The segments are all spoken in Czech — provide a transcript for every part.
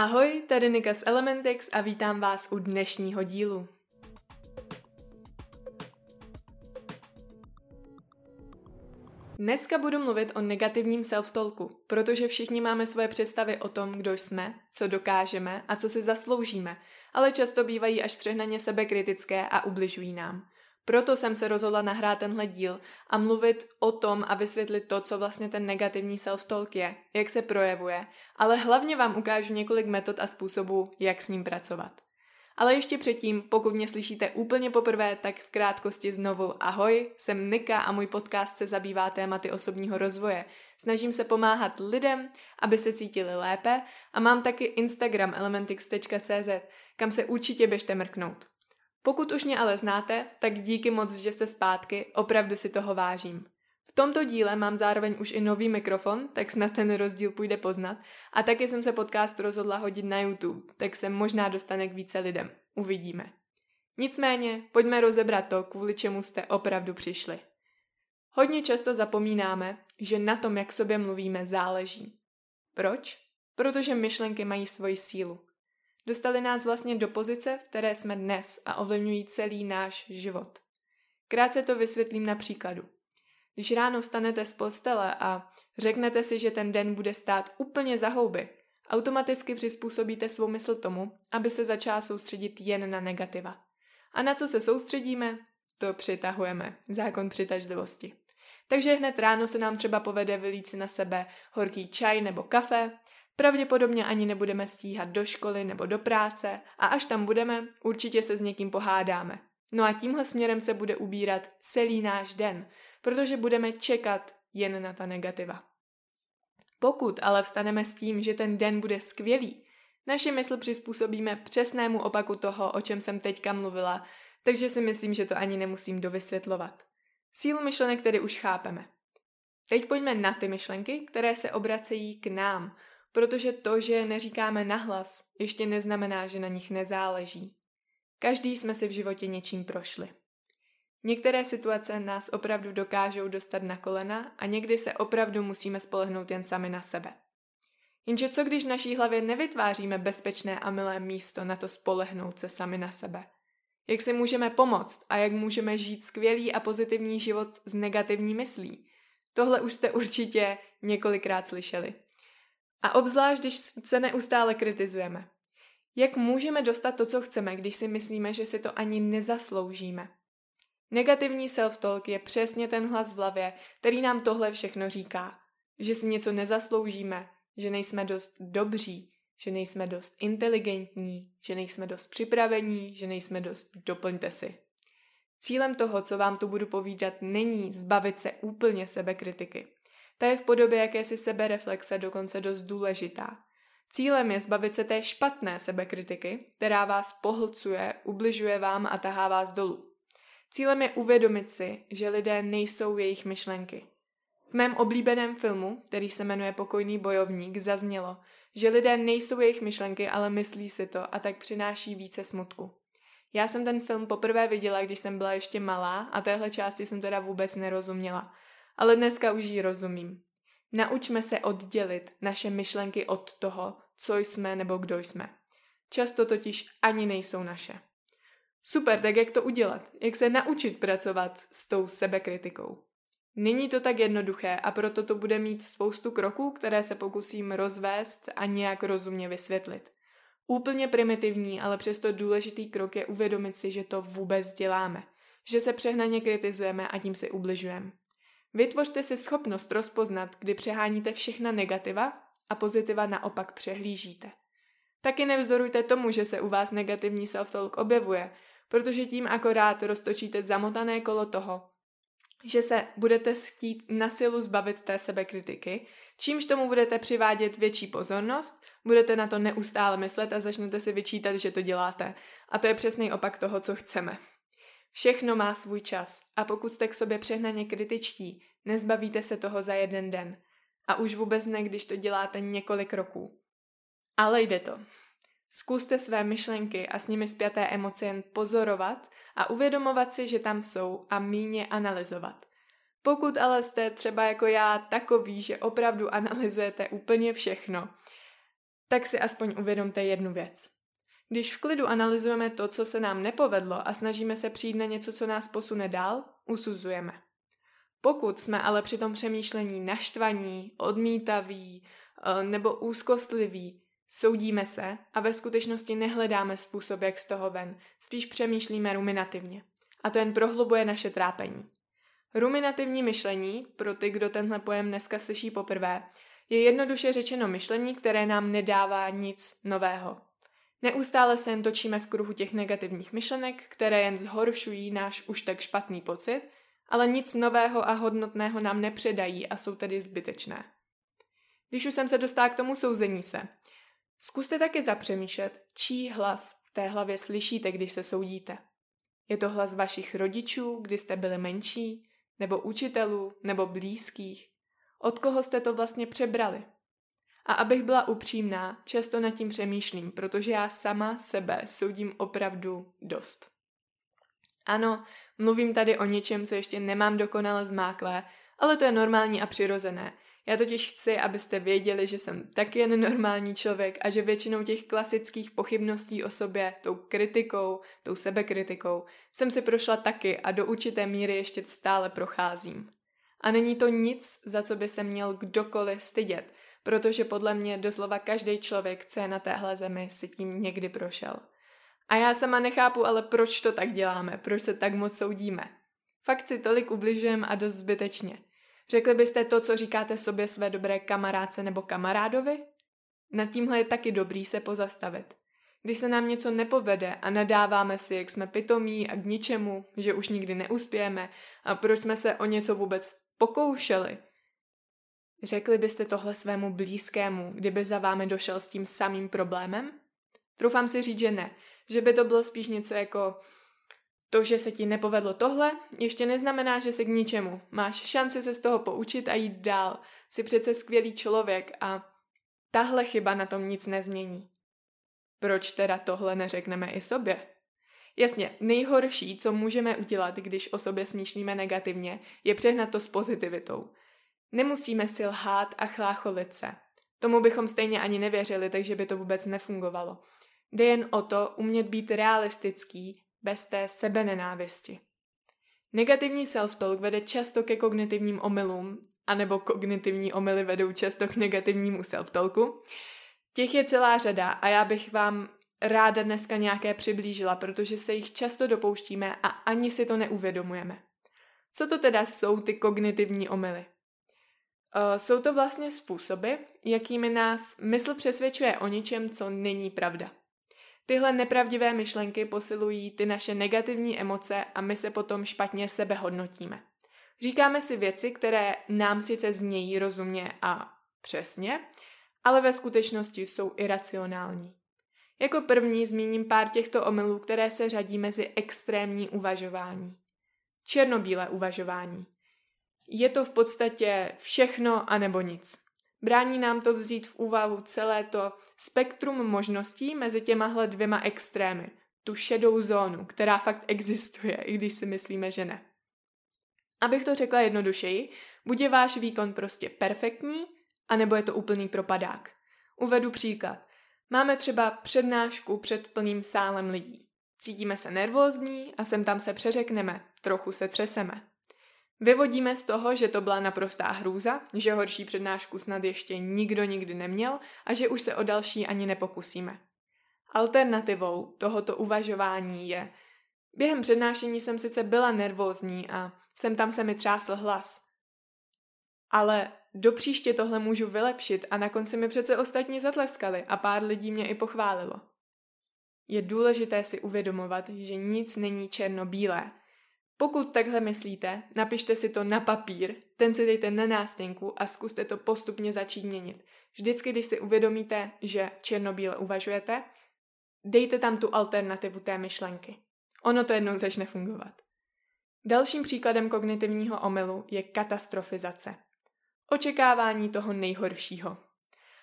Ahoj, tady Nika z Elementix a vítám vás u dnešního dílu. Dneska budu mluvit o negativním self-talku, protože všichni máme svoje představy o tom, kdo jsme, co dokážeme a co si zasloužíme, ale často bývají až přehnaně sebekritické a ubližují nám. Proto jsem se rozhodla nahrát tenhle díl a mluvit o tom a vysvětlit to, co vlastně ten negativní self-talk je, jak se projevuje, ale hlavně vám ukážu několik metod a způsobů, jak s ním pracovat. Ale ještě předtím, pokud mě slyšíte úplně poprvé, tak v krátkosti znovu ahoj, jsem Nika a můj podcast se zabývá tématy osobního rozvoje. Snažím se pomáhat lidem, aby se cítili lépe a mám taky Instagram elementix.cz, kam se určitě běžte mrknout. Pokud už mě ale znáte, tak díky moc, že jste zpátky, opravdu si toho vážím. V tomto díle mám zároveň už i nový mikrofon, tak snad ten rozdíl půjde poznat. A taky jsem se podcast rozhodla hodit na YouTube, tak se možná dostane k více lidem. Uvidíme. Nicméně, pojďme rozebrat to, kvůli čemu jste opravdu přišli. Hodně často zapomínáme, že na tom, jak sobě mluvíme, záleží. Proč? Protože myšlenky mají svoji sílu. Dostali nás vlastně do pozice, v které jsme dnes a ovlivňují celý náš život. Krátce to vysvětlím na příkladu. Když ráno vstanete z postele a řeknete si, že ten den bude stát úplně za houby, automaticky přizpůsobíte svou mysl tomu, aby se začala soustředit jen na negativa. A na co se soustředíme? To přitahujeme. Zákon přitažlivosti. Takže hned ráno se nám třeba povede vylít si na sebe horký čaj nebo kafe, pravděpodobně ani nebudeme stíhat do školy nebo do práce a až tam budeme, určitě se s někým pohádáme. No a tímhle směrem se bude ubírat celý náš den, protože budeme čekat jen na ta negativa. Pokud ale vstaneme s tím, že ten den bude skvělý, naši mysl přizpůsobíme přesnému opaku toho, o čem jsem teďka mluvila, takže si myslím, že to ani nemusím dovysvětlovat. Sílu myšlenek tedy už chápeme. Teď pojďme na ty myšlenky, které se obracejí k nám, protože to, že je neříkáme nahlas, ještě neznamená, že na nich nezáleží. Každý jsme si v životě něčím prošli. Některé situace nás opravdu dokážou dostat na kolena a někdy se opravdu musíme spolehnout jen sami na sebe. Jenže co když v naší hlavě nevytváříme bezpečné a milé místo na to spolehnout se sami na sebe? Jak si můžeme pomoct a jak můžeme žít skvělý a pozitivní život s negativní myslí? Tohle už jste určitě několikrát slyšeli. A obzvlášť, když se neustále kritizujeme. Jak můžeme dostat to, co chceme, když si myslíme, že si to ani nezasloužíme? Negativní self-talk je přesně ten hlas v hlavě, který nám tohle všechno říká. Že si něco nezasloužíme, že nejsme dost dobří, že nejsme dost inteligentní, že nejsme dost připravení, že nejsme dost doplňte si. Cílem toho, co vám tu budu povídat, není zbavit se úplně sebekritiky. Ta je v podobě jakési sebereflexe dokonce dost důležitá. Cílem je zbavit se té špatné sebekritiky, která vás pohlcuje, ubližuje vám a tahá vás dolů. Cílem je uvědomit si, že lidé nejsou jejich myšlenky. V mém oblíbeném filmu, který se jmenuje Pokojný bojovník, zaznělo, že lidé nejsou jejich myšlenky, ale myslí si to a tak přináší více smutku. Já jsem ten film poprvé viděla, když jsem byla ještě malá a téhle části jsem teda vůbec nerozuměla. Ale dneska už ji rozumím. Naučme se oddělit naše myšlenky od toho, co jsme nebo kdo jsme. Často totiž ani nejsou naše. Super, tak jak to udělat? Jak se naučit pracovat s tou sebekritikou? Není to tak jednoduché a proto to bude mít spoustu kroků, které se pokusím rozvést a nějak rozumně vysvětlit. Úplně primitivní, ale přesto důležitý krok je uvědomit si, že to vůbec děláme. Že se přehnaně kritizujeme a tím si ubližujeme. Vytvořte si schopnost rozpoznat, kdy přeháníte všechna negativa a pozitiva naopak přehlížíte. Taky nevzdorujte tomu, že se u vás negativní self-talk objevuje, protože tím akorát roztočíte zamotané kolo toho, že se budete chtít na silu zbavit té sebekritiky, čímž tomu budete přivádět větší pozornost, budete na to neustále myslet a začnete si vyčítat, že to děláte. A to je přesný opak toho, co chceme. Všechno má svůj čas a pokud jste k sobě přehnaně kritičtí, nezbavíte se toho za jeden den. A už vůbec ne, když to děláte několik roků. Ale jde to. Zkuste své myšlenky a s nimi zpěté emoce jen pozorovat a uvědomovat si, že tam jsou a míně analyzovat. Pokud ale jste třeba jako já takový, že opravdu analyzujete úplně všechno, tak si aspoň uvědomte jednu věc. Když v klidu analyzujeme to, co se nám nepovedlo a snažíme se přijít na něco, co nás posune dál, usuzujeme. Pokud jsme ale při tom přemýšlení naštvaní, odmítaví eh, nebo úzkostliví, soudíme se a ve skutečnosti nehledáme způsob, jak z toho ven, spíš přemýšlíme ruminativně. A to jen prohlubuje naše trápení. Ruminativní myšlení, pro ty, kdo tenhle pojem dneska slyší poprvé, je jednoduše řečeno myšlení, které nám nedává nic nového. Neustále se jen točíme v kruhu těch negativních myšlenek, které jen zhoršují náš už tak špatný pocit, ale nic nového a hodnotného nám nepředají a jsou tedy zbytečné. Když už jsem se dostala k tomu souzení se, zkuste taky zapřemýšlet, čí hlas v té hlavě slyšíte, když se soudíte. Je to hlas vašich rodičů, kdy jste byli menší, nebo učitelů, nebo blízkých? Od koho jste to vlastně přebrali? A abych byla upřímná, často nad tím přemýšlím, protože já sama sebe soudím opravdu dost. Ano, mluvím tady o něčem, co ještě nemám dokonale zmáklé, ale to je normální a přirozené. Já totiž chci, abyste věděli, že jsem taky jen normální člověk a že většinou těch klasických pochybností o sobě, tou kritikou, tou sebekritikou, jsem si prošla taky a do určité míry ještě stále procházím. A není to nic, za co by se měl kdokoliv stydět, protože podle mě doslova každý člověk, co je na téhle zemi, si tím někdy prošel. A já sama nechápu, ale proč to tak děláme, proč se tak moc soudíme. Fakt si tolik ubližujeme a dost zbytečně. Řekli byste to, co říkáte sobě své dobré kamarádce nebo kamarádovi? Nad tímhle je taky dobrý se pozastavit. Když se nám něco nepovede a nadáváme si, jak jsme pitomí a k ničemu, že už nikdy neuspějeme a proč jsme se o něco vůbec pokoušeli. Řekli byste tohle svému blízkému, kdyby za vámi došel s tím samým problémem? Troufám si říct, že ne. Že by to bylo spíš něco jako to, že se ti nepovedlo tohle, ještě neznamená, že se k ničemu. Máš šanci se z toho poučit a jít dál. Jsi přece skvělý člověk a tahle chyba na tom nic nezmění. Proč teda tohle neřekneme i sobě? Jasně, nejhorší, co můžeme udělat, když o sobě smýšlíme negativně, je přehnat to s pozitivitou. Nemusíme si lhát a chlácholit se. Tomu bychom stejně ani nevěřili, takže by to vůbec nefungovalo. Jde jen o to umět být realistický bez té sebenenávisti. Negativní self-talk vede často ke kognitivním omylům, anebo kognitivní omyly vedou často k negativnímu self-talku. Těch je celá řada a já bych vám ráda dneska nějaké přiblížila, protože se jich často dopouštíme a ani si to neuvědomujeme. Co to teda jsou ty kognitivní omyly? Uh, jsou to vlastně způsoby, jakými nás mysl přesvědčuje o něčem, co není pravda. Tyhle nepravdivé myšlenky posilují ty naše negativní emoce a my se potom špatně sebe hodnotíme. Říkáme si věci, které nám sice znějí rozumně a přesně, ale ve skutečnosti jsou iracionální. Jako první zmíním pár těchto omylů, které se řadí mezi extrémní uvažování. Černobílé uvažování. Je to v podstatě všechno a nebo nic. Brání nám to vzít v úvahu celé to spektrum možností mezi těmahle dvěma extrémy. Tu šedou zónu, která fakt existuje, i když si myslíme, že ne. Abych to řekla jednodušeji, buď je váš výkon prostě perfektní, anebo je to úplný propadák. Uvedu příklad. Máme třeba přednášku před plným sálem lidí. Cítíme se nervózní a sem tam se přeřekneme, trochu se třeseme. Vyvodíme z toho, že to byla naprostá hrůza, že horší přednášku snad ještě nikdo nikdy neměl a že už se o další ani nepokusíme. Alternativou tohoto uvažování je, během přednášení jsem sice byla nervózní a sem tam se mi třásl hlas. Ale do příště tohle můžu vylepšit a na konci mi přece ostatní zatleskali a pár lidí mě i pochválilo. Je důležité si uvědomovat, že nic není černobílé pokud takhle myslíte, napište si to na papír, ten si dejte na nástěnku a zkuste to postupně začít měnit. Vždycky, když si uvědomíte, že černobíle uvažujete, dejte tam tu alternativu té myšlenky. Ono to jednou začne fungovat. Dalším příkladem kognitivního omylu je katastrofizace. Očekávání toho nejhoršího.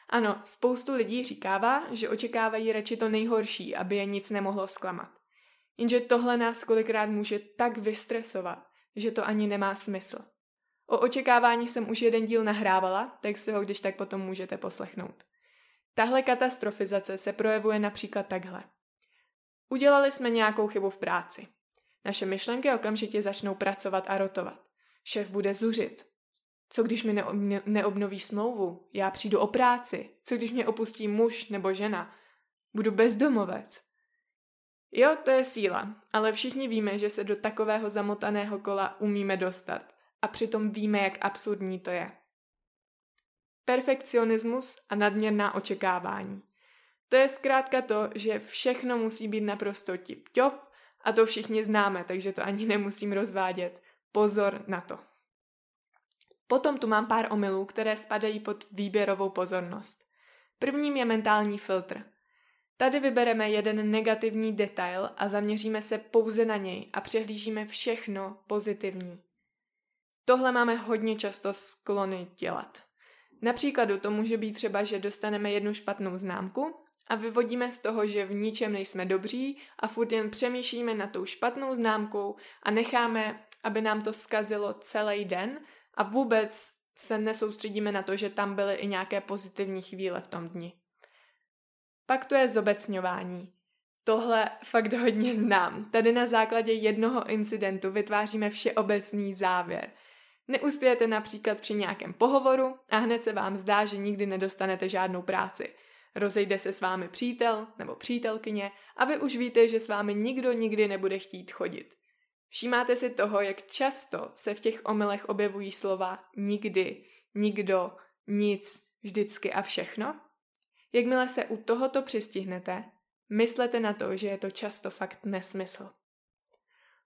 Ano, spoustu lidí říkává, že očekávají radši to nejhorší, aby je nic nemohlo zklamat. Jenže tohle nás kolikrát může tak vystresovat, že to ani nemá smysl. O očekávání jsem už jeden díl nahrávala, tak si ho když tak potom můžete poslechnout. Tahle katastrofizace se projevuje například takhle. Udělali jsme nějakou chybu v práci. Naše myšlenky okamžitě začnou pracovat a rotovat. Šéf bude zuřit. Co když mi neobnoví smlouvu? Já přijdu o práci. Co když mě opustí muž nebo žena? Budu bezdomovec. Jo, to je síla, ale všichni víme, že se do takového zamotaného kola umíme dostat. A přitom víme, jak absurdní to je. Perfekcionismus a nadměrná očekávání. To je zkrátka to, že všechno musí být naprosto tip-top a to všichni známe, takže to ani nemusím rozvádět. Pozor na to. Potom tu mám pár omylů, které spadají pod výběrovou pozornost. Prvním je mentální filtr. Tady vybereme jeden negativní detail a zaměříme se pouze na něj a přehlížíme všechno pozitivní. Tohle máme hodně často sklony dělat. Například to může být třeba, že dostaneme jednu špatnou známku a vyvodíme z toho, že v ničem nejsme dobří a furt jen přemýšlíme na tou špatnou známkou a necháme, aby nám to skazilo celý den a vůbec se nesoustředíme na to, že tam byly i nějaké pozitivní chvíle v tom dni. Pak to je zobecňování. Tohle fakt hodně znám. Tady na základě jednoho incidentu vytváříme všeobecný závěr. Neuspějete například při nějakém pohovoru a hned se vám zdá, že nikdy nedostanete žádnou práci. Rozejde se s vámi přítel nebo přítelkyně a vy už víte, že s vámi nikdo nikdy nebude chtít chodit. Všímáte si toho, jak často se v těch omylech objevují slova nikdy, nikdo, nic, vždycky a všechno? Jakmile se u tohoto přistihnete, myslete na to, že je to často fakt nesmysl.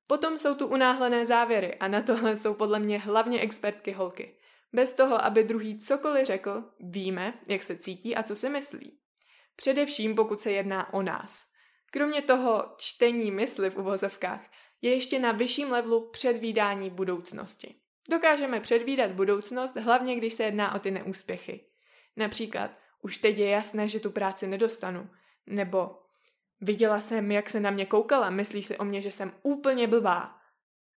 Potom jsou tu unáhlené závěry a na tohle jsou podle mě hlavně expertky holky. Bez toho, aby druhý cokoliv řekl, víme, jak se cítí a co si myslí. Především pokud se jedná o nás. Kromě toho čtení mysli v uvozovkách je ještě na vyšším levelu předvídání budoucnosti. Dokážeme předvídat budoucnost hlavně, když se jedná o ty neúspěchy. Například, už teď je jasné, že tu práci nedostanu. Nebo viděla jsem, jak se na mě koukala, myslí si o mě, že jsem úplně blbá.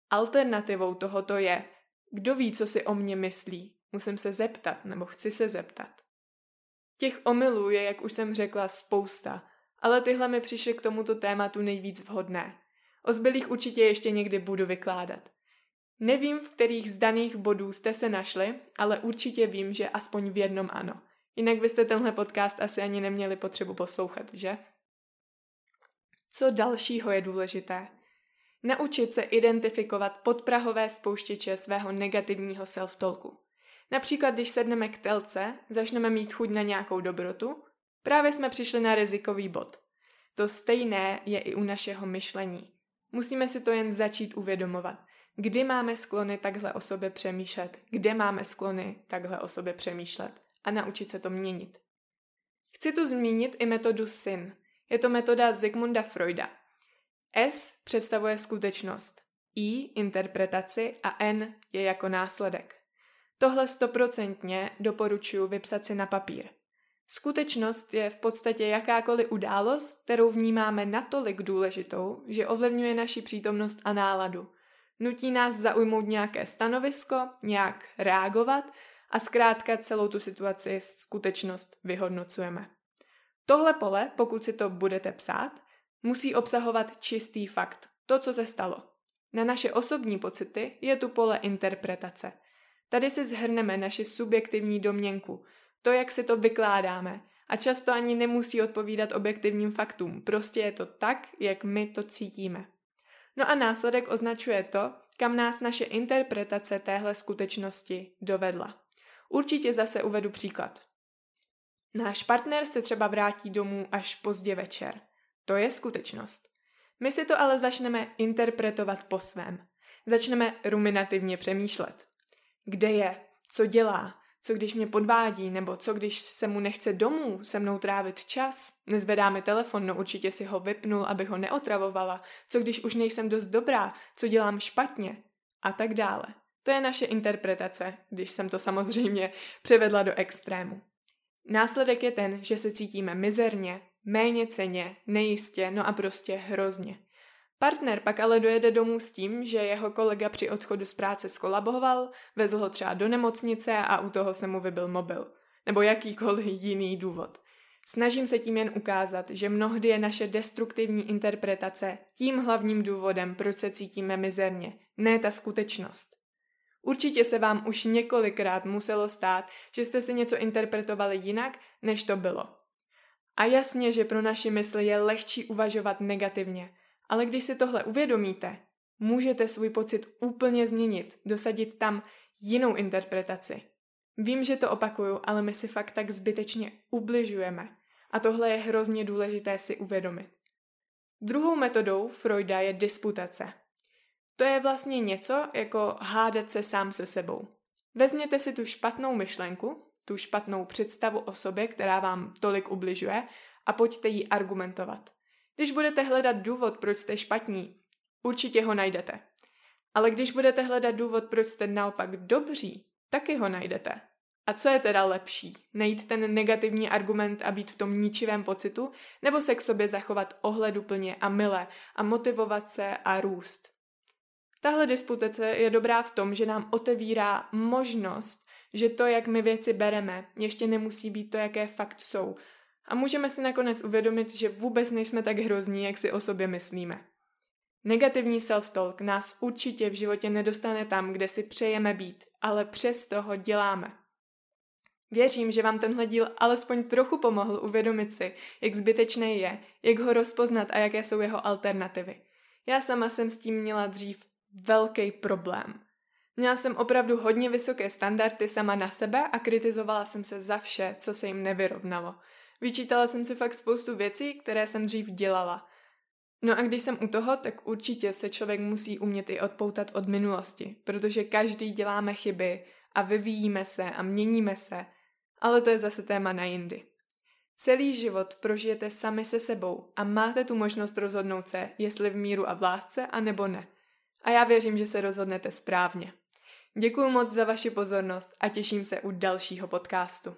Alternativou tohoto je, kdo ví, co si o mě myslí. Musím se zeptat, nebo chci se zeptat. Těch omylů je, jak už jsem řekla, spousta, ale tyhle mi přišly k tomuto tématu nejvíc vhodné. O zbylých určitě ještě někdy budu vykládat. Nevím, v kterých z daných bodů jste se našli, ale určitě vím, že aspoň v jednom ano. Jinak byste tenhle podcast asi ani neměli potřebu poslouchat, že? Co dalšího je důležité? Naučit se identifikovat podprahové spouštěče svého negativního self-talku. Například, když sedneme k telce, začneme mít chuť na nějakou dobrotu, právě jsme přišli na rizikový bod. To stejné je i u našeho myšlení. Musíme si to jen začít uvědomovat. Kdy máme sklony takhle o sobě přemýšlet, kde máme sklony takhle o sobě přemýšlet a naučit se to měnit. Chci tu zmínit i metodu SIN. Je to metoda Zigmunda Freuda. S představuje skutečnost, I interpretaci a N je jako následek. Tohle stoprocentně doporučuji vypsat si na papír. Skutečnost je v podstatě jakákoliv událost, kterou vnímáme natolik důležitou, že ovlivňuje naši přítomnost a náladu. Nutí nás zaujmout nějaké stanovisko, nějak reagovat a zkrátka celou tu situaci skutečnost vyhodnocujeme. Tohle pole, pokud si to budete psát, musí obsahovat čistý fakt, to, co se stalo. Na naše osobní pocity je tu pole interpretace. Tady si zhrneme naši subjektivní domněnku, to, jak si to vykládáme. A často ani nemusí odpovídat objektivním faktům, prostě je to tak, jak my to cítíme. No a následek označuje to, kam nás naše interpretace téhle skutečnosti dovedla. Určitě zase uvedu příklad. Náš partner se třeba vrátí domů až pozdě večer. To je skutečnost. My si to ale začneme interpretovat po svém. Začneme ruminativně přemýšlet. Kde je? Co dělá? Co když mě podvádí? Nebo co když se mu nechce domů se mnou trávit čas? Nezvedáme telefon, no určitě si ho vypnul, abych ho neotravovala. Co když už nejsem dost dobrá? Co dělám špatně? A tak dále. To je naše interpretace, když jsem to samozřejmě převedla do extrému. Následek je ten, že se cítíme mizerně, méně ceně, nejistě, no a prostě hrozně. Partner pak ale dojede domů s tím, že jeho kolega při odchodu z práce skolaboval, vezl ho třeba do nemocnice a u toho se mu vybil mobil. Nebo jakýkoliv jiný důvod. Snažím se tím jen ukázat, že mnohdy je naše destruktivní interpretace tím hlavním důvodem, proč se cítíme mizerně, ne ta skutečnost. Určitě se vám už několikrát muselo stát, že jste si něco interpretovali jinak, než to bylo. A jasně, že pro naši mysli je lehčí uvažovat negativně, ale když si tohle uvědomíte, můžete svůj pocit úplně změnit, dosadit tam jinou interpretaci. Vím, že to opakuju, ale my si fakt tak zbytečně ubližujeme. A tohle je hrozně důležité si uvědomit. Druhou metodou Freuda je disputace. To je vlastně něco jako hádat se sám se sebou. Vezměte si tu špatnou myšlenku, tu špatnou představu o sobě, která vám tolik ubližuje, a pojďte ji argumentovat. Když budete hledat důvod, proč jste špatní, určitě ho najdete. Ale když budete hledat důvod, proč jste naopak dobří, taky ho najdete. A co je teda lepší? Najít ten negativní argument a být v tom ničivém pocitu, nebo se k sobě zachovat ohleduplně a mile a motivovat se a růst? Tahle disputace je dobrá v tom, že nám otevírá možnost, že to, jak my věci bereme, ještě nemusí být to, jaké fakt jsou. A můžeme si nakonec uvědomit, že vůbec nejsme tak hrozní, jak si o sobě myslíme. Negativní self-talk nás určitě v životě nedostane tam, kde si přejeme být, ale přesto ho děláme. Věřím, že vám tenhle díl alespoň trochu pomohl uvědomit si, jak zbytečný je, jak ho rozpoznat a jaké jsou jeho alternativy. Já sama jsem s tím měla dřív velký problém. Měla jsem opravdu hodně vysoké standardy sama na sebe a kritizovala jsem se za vše, co se jim nevyrovnalo. Vyčítala jsem si fakt spoustu věcí, které jsem dřív dělala. No a když jsem u toho, tak určitě se člověk musí umět i odpoutat od minulosti, protože každý děláme chyby a vyvíjíme se a měníme se, ale to je zase téma na jindy. Celý život prožijete sami se sebou a máte tu možnost rozhodnout se, jestli v míru a v lásce, a nebo ne. A já věřím, že se rozhodnete správně. Děkuji moc za vaši pozornost a těším se u dalšího podcastu.